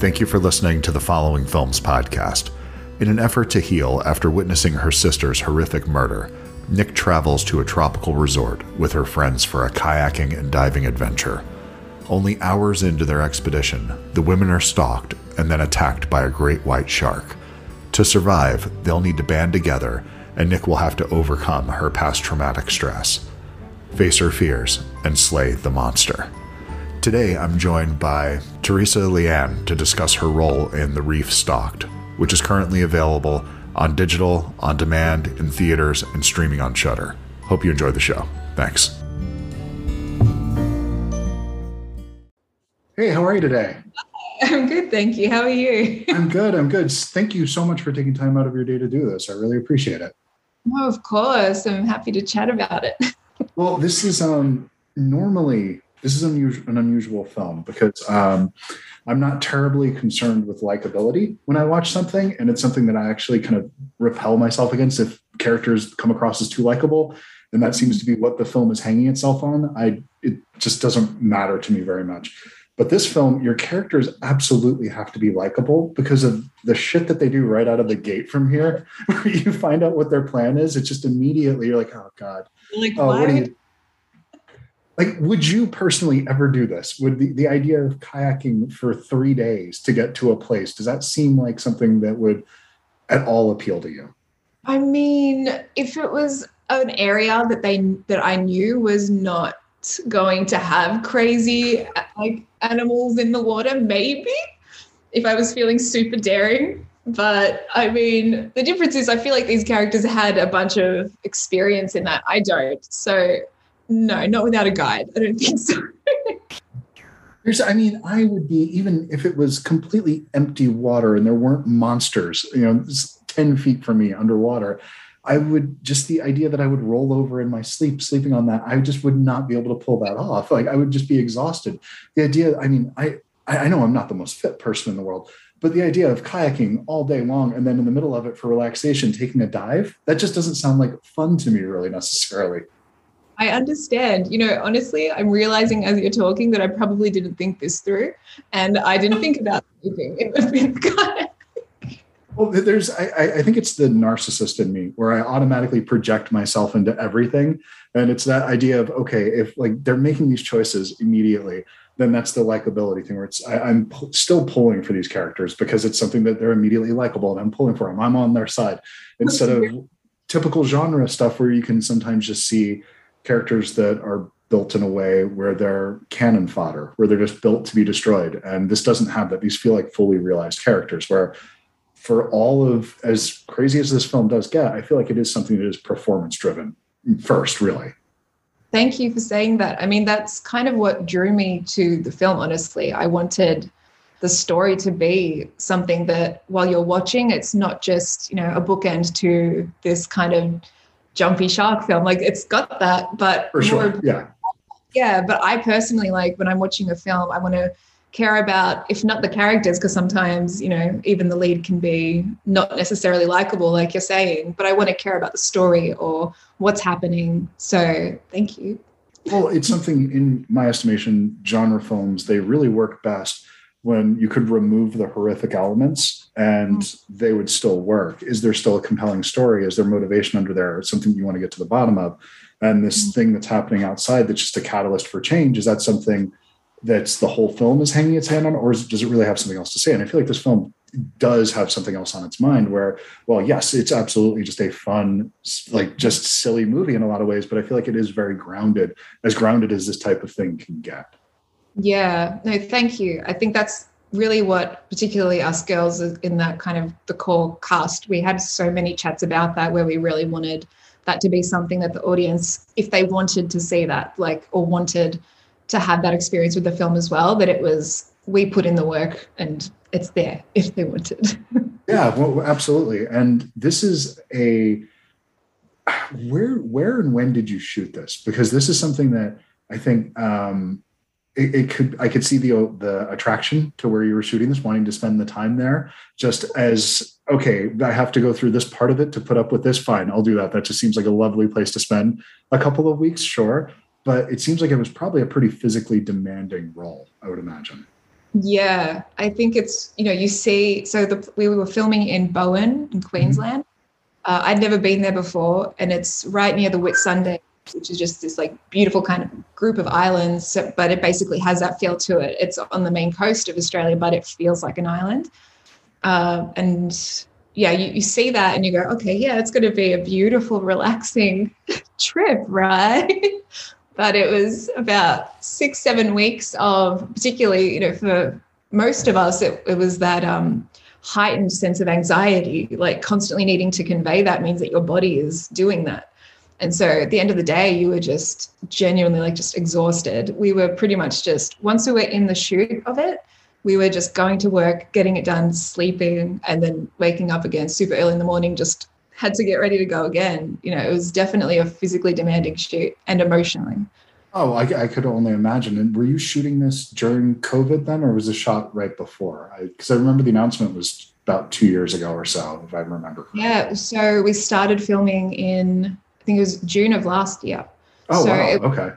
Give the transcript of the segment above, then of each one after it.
Thank you for listening to the following films podcast. In an effort to heal after witnessing her sister's horrific murder, Nic travels to a tropical resort with her friends for a kayaking and diving adventure. Only hours into their expedition, the women are stalked and then attacked by a great white shark. To survive, they'll need to band together, and Nic will have to overcome her past traumatic stress, face her fears, and slay the monster. Today, I'm joined by Teressa Liane to discuss her role in The Reef Stalked, which is currently available on digital, on demand, in theaters, and streaming on Shudder. Hope you enjoy the show. Thanks. Hey, how are you today? I'm good, thank you. How are you? I'm good. I'm good. Thank you so much for taking time out of your day to do this. I really appreciate it. Oh, of course. I'm happy to chat about it. well, this is um normally this is unusual, an unusual film because um, I'm not terribly concerned with likability when I watch something, and it's something that I actually kind of repel myself against if characters come across as too likable. And that seems to be what the film is hanging itself on. I it just doesn't matter to me very much. But this film, your characters absolutely have to be likable because of the shit that they do right out of the gate from here, where you find out what their plan is. It's just immediately you're like, oh God. Like, oh, what are you like would you personally ever do this? Would the, the idea of kayaking for three days to get to a place does that seem like something that would at all appeal to you? I mean if it was an area that they that i knew was not going to have crazy like animals in the water maybe if i was feeling super daring. But i mean the difference is i feel like these characters had a bunch of experience in that. I don't. So no, not without a guide. I don't think so. There's, I mean, I would be even if it was completely empty water and there weren't monsters, you know, 10 feet from me underwater. I would just the idea that I would roll over in my sleep, sleeping on that, I just would not be able to pull that off. Like I would just be exhausted. The idea, I mean, I I know I'm not the most fit person in the world, but the idea of kayaking all day long and then in the middle of it for relaxation, taking a dive, that just doesn't sound like fun to me, really necessarily. I understand. You know, honestly, I'm realizing as you're talking that I probably didn't think this through, and I didn't think about anything in the Well, there's, I, I think it's the narcissist in me where I automatically project myself into everything. And it's that idea of, okay, if like they're making these choices immediately, then that's the likability thing where it's, I, am p- still pulling for these characters because it's something that they're immediately likable and I'm pulling for them. I'm on their side instead of typical genre stuff where you can sometimes just see characters that are built in a way where they're cannon fodder, where they're just built to be destroyed. And this doesn't have that. These feel like fully realized characters where for all of as crazy as this film does get, I feel like it is something that is performance driven first, really. Thank you for saying that. I mean, that's kind of what drew me to the film, honestly. I wanted the story to be something that while you're watching, it's not just, you know, a bookend to this kind of jumpy shark film. Like it's got that, but for sure, more, yeah, yeah. But I personally like when I'm watching a film, I want to care about if not the characters because sometimes you know even the lead can be not necessarily likable like you're saying but i want to care about the story or what's happening so thank you well it's something in my estimation genre films they really work best when you could remove the horrific elements and mm-hmm. they would still work. Is there still a compelling story? Is there motivation under there? Something you want to get to the bottom of. And this mm-hmm. thing that's happening outside that's just a catalyst for change is that something that's the whole film is hanging its hand on or does it really have something else to say? And i feel like this film does have something else on its mind where well yes it's absolutely just a fun like just silly movie in a lot of ways but i feel like it is very grounded as grounded as this type of thing can get yeah, no, thank you. I think that's really what, particularly us girls in that kind of the core cast, we had so many chats about that where we really wanted that to be something that the audience, if they wanted to see that, like, or wanted to have that experience with the film as well, that it was we put in the work and it's there if they wanted. yeah, well, absolutely. And this is a where where and when did you shoot this? Because this is something that I think um, it, it, could I could see the the attraction to where you were shooting this, wanting to spend the time there, just as okay, I have to go through this part of it to put up with this. Fine, I'll do that. That just seems like a lovely place to spend a couple of weeks, sure. But it seems like it was probably a pretty physically demanding role, I would imagine. Yeah, I think it's you know you see. So the we were filming in Bowen in Queensland. Mm-hmm. Uh, I'd never been there before, and it's right near the Whitsunday, which is just this like beautiful kind of group of islands. But it basically has that feel to it. It's on the main coast of Australia, but it feels like an island. Uh, and yeah, you, you see that and you go, okay, yeah, it's going to be a beautiful, relaxing trip, right? but it was about six, seven weeks of, particularly, you know, for most of us, it, it was that um, heightened sense of anxiety, like constantly needing to convey that means that your body is doing that. And so at the end of the day, you were just genuinely like just exhausted. We were pretty much just, once we were in the shoot of it, we were just going to work, getting it done, sleeping, and then waking up again super early in the morning, just had to get ready to go again. You know, it was definitely a physically demanding shoot and emotionally. Oh, I, I could only imagine. And were you shooting this during COVID then, or was it shot right before? Because I, I, remember the announcement was about two years ago or so, if I remember. Correctly. Yeah. So we started filming in, I think it was June of last year. Oh, so wow. It, okay.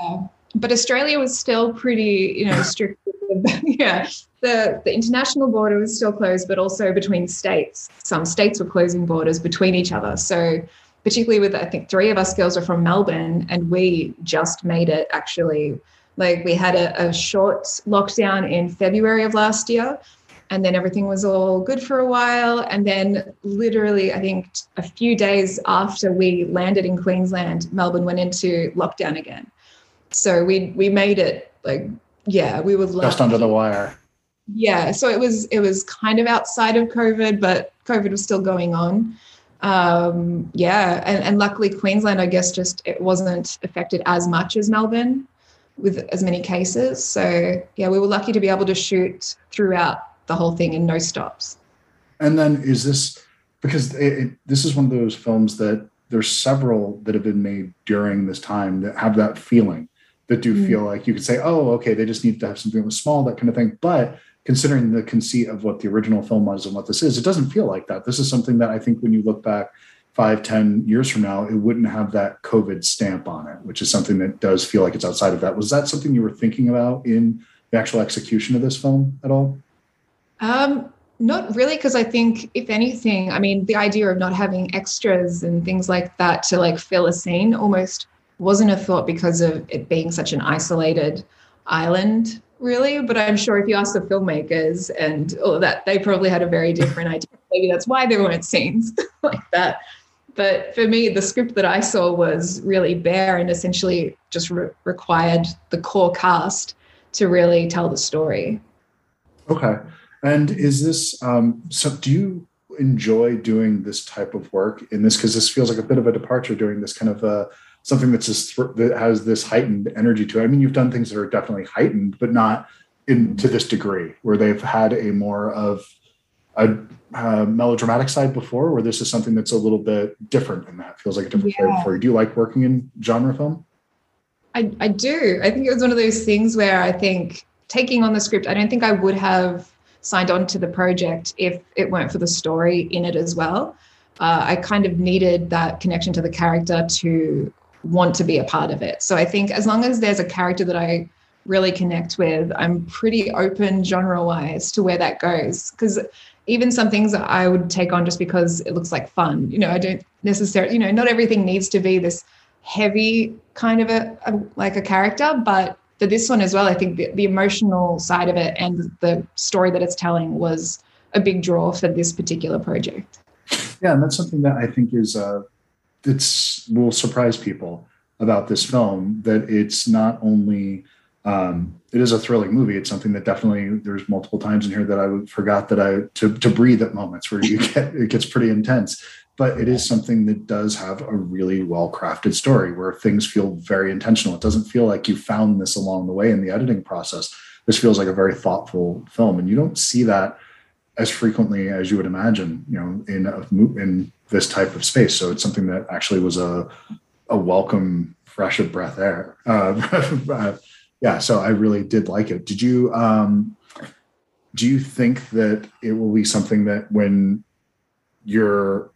Yeah. But Australia was still pretty, you know, strict yeah, the, the international border was still closed, but also between states. Some states were closing borders between each other. So, particularly with, I think, three of us girls are from Melbourne, and we just made it actually. Like, we had a, a short lockdown in February of last year, and then everything was all good for a while. And then, literally, I think a few days after we landed in Queensland, Melbourne went into lockdown again. So we we made it like yeah, we would just under the wire. Yeah, so it was it was kind of outside of COVID, but COVID was still going on. Um, yeah, and, and luckily Queensland, I guess, just it wasn't affected as much as Melbourne with as many cases. So yeah, we were lucky to be able to shoot throughout the whole thing and no stops. And then is this because it, it, this is one of those films that there's several that have been made during this time that have that feeling that do mm. feel like you could say, oh, okay, they just need to have something that was small, that kind of thing. But considering the conceit of what the original film was and what this is, it doesn't feel like that. This is something that I think when you look back five, ten years from now, it wouldn't have that COVID stamp on it, which is something that does feel like it's outside of that. Was that something you were thinking about in the actual execution of this film at all? Um, not really, because I think if anything, I mean, the idea of not having extras and things like that to like fill a scene almost wasn't a thought because of it being such an isolated island, really. But I'm sure if you ask the filmmakers and all of that, they probably had a very different idea. Maybe that's why there weren't scenes like that. But for me, the script that I saw was really bare and essentially just re- required the core cast to really tell the story. Okay. And is this um, so? Do you enjoy doing this type of work in this? Because this feels like a bit of a departure doing this kind of a something that's just that has this heightened energy to it. I mean, you've done things that are definitely heightened, but not in to this degree, where they've had a more of a, a melodramatic side before, where this is something that's a little bit different, and that feels like a different yeah. for you. Do you like working in genre film? I, I do. I think it was one of those things where I think taking on the script, I don't think I would have signed on to the project if it weren't for the story in it as well. Uh, I kind of needed that connection to the character to want to be a part of it. So I think as long as there's a character that I really connect with, I'm pretty open genre wise to where that goes. Because even some things I would take on just because it looks like fun, you know, I don't necessarily, you know, not everything needs to be this heavy kind of a, a like a character, but for this one as well, I think the, the emotional side of it and the story that it's telling was a big draw for this particular project. Yeah, and that's something that I think is uh, it's will surprise people about this film that it's not only um, it is a thrilling movie. It's something that definitely there's multiple times in here that I forgot that I to to breathe at moments where you get it gets pretty intense. But it is something that does have a really well crafted story where things feel very intentional. It doesn't feel like you found this along the way in the editing process. This feels like a very thoughtful film, and you don't see that as frequently as you would imagine. You know, in a, in this type of space. So it's something that actually was a a welcome fresh of breath air. Uh, yeah, so I really did like it. Did you um, do you think that it will be something that when your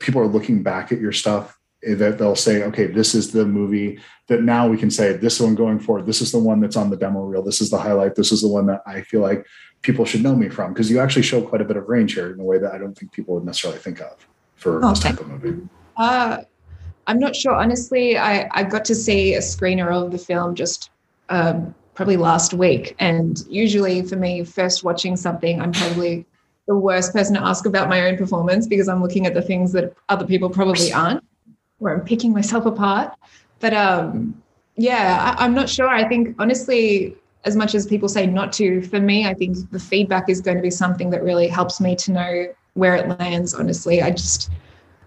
people are looking back at your stuff that they'll say, okay, this is the movie that now we can say this one going forward. This is the one that's on the demo reel. This is the highlight. This is the one that I feel like people should know me from because you actually show quite a bit of range here in a way that I don't think people would necessarily think of for oh, this type of movie. Uh, I'm not sure. Honestly, I, I got to see a screener of the film just um, probably last week. And usually for me, first watching something, I'm probably the worst person to ask about my own performance because I'm looking at the things that other people probably aren't where I'm picking myself apart. But um, yeah, I, I'm not sure. I think honestly, as much as people say not to, for me, I think the feedback is going to be something that really helps me to know where it lands. Honestly, I just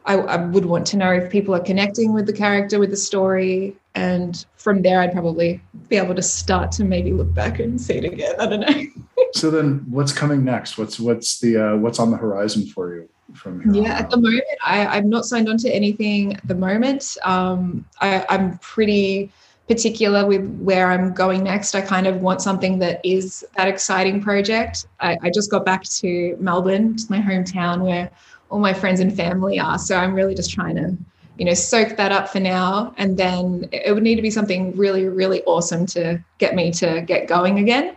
I, I, would want to know if people are connecting with the character, with the story, and from there, I'd probably be able to start to maybe look back and see it again. I don't know. so then, what's coming next? What's what's the uh, what's on the horizon for you? from here yeah at the moment I, i'm not signed on to anything at the moment um, I, i'm pretty particular with where i'm going next i kind of want something that is that exciting project i, I just got back to melbourne to my hometown where all my friends and family are so i'm really just trying to you know soak that up for now and then it would need to be something really really awesome to get me to get going again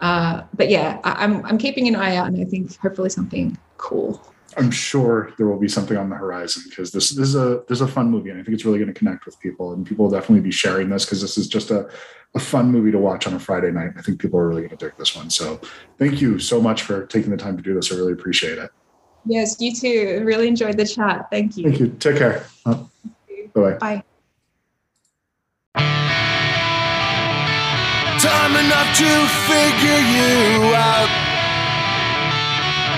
uh, but yeah I, I'm, I'm keeping an eye out and i think hopefully something cool I'm sure there will be something on the horizon because this, this is a this is a fun movie and I think it's really going to connect with people and people will definitely be sharing this because this is just a, a fun movie to watch on a Friday night. I think people are really going to dig this one. So thank you so much for taking the time to do this. I really appreciate it. Yes, you too. Really enjoyed the chat. Thank you. Thank you. Take care. Uh, bye. Bye. Time enough to figure you out.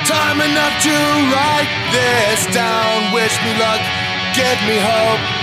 Time enough to write this down. Wish me luck, give me hope.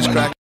Wisecrack.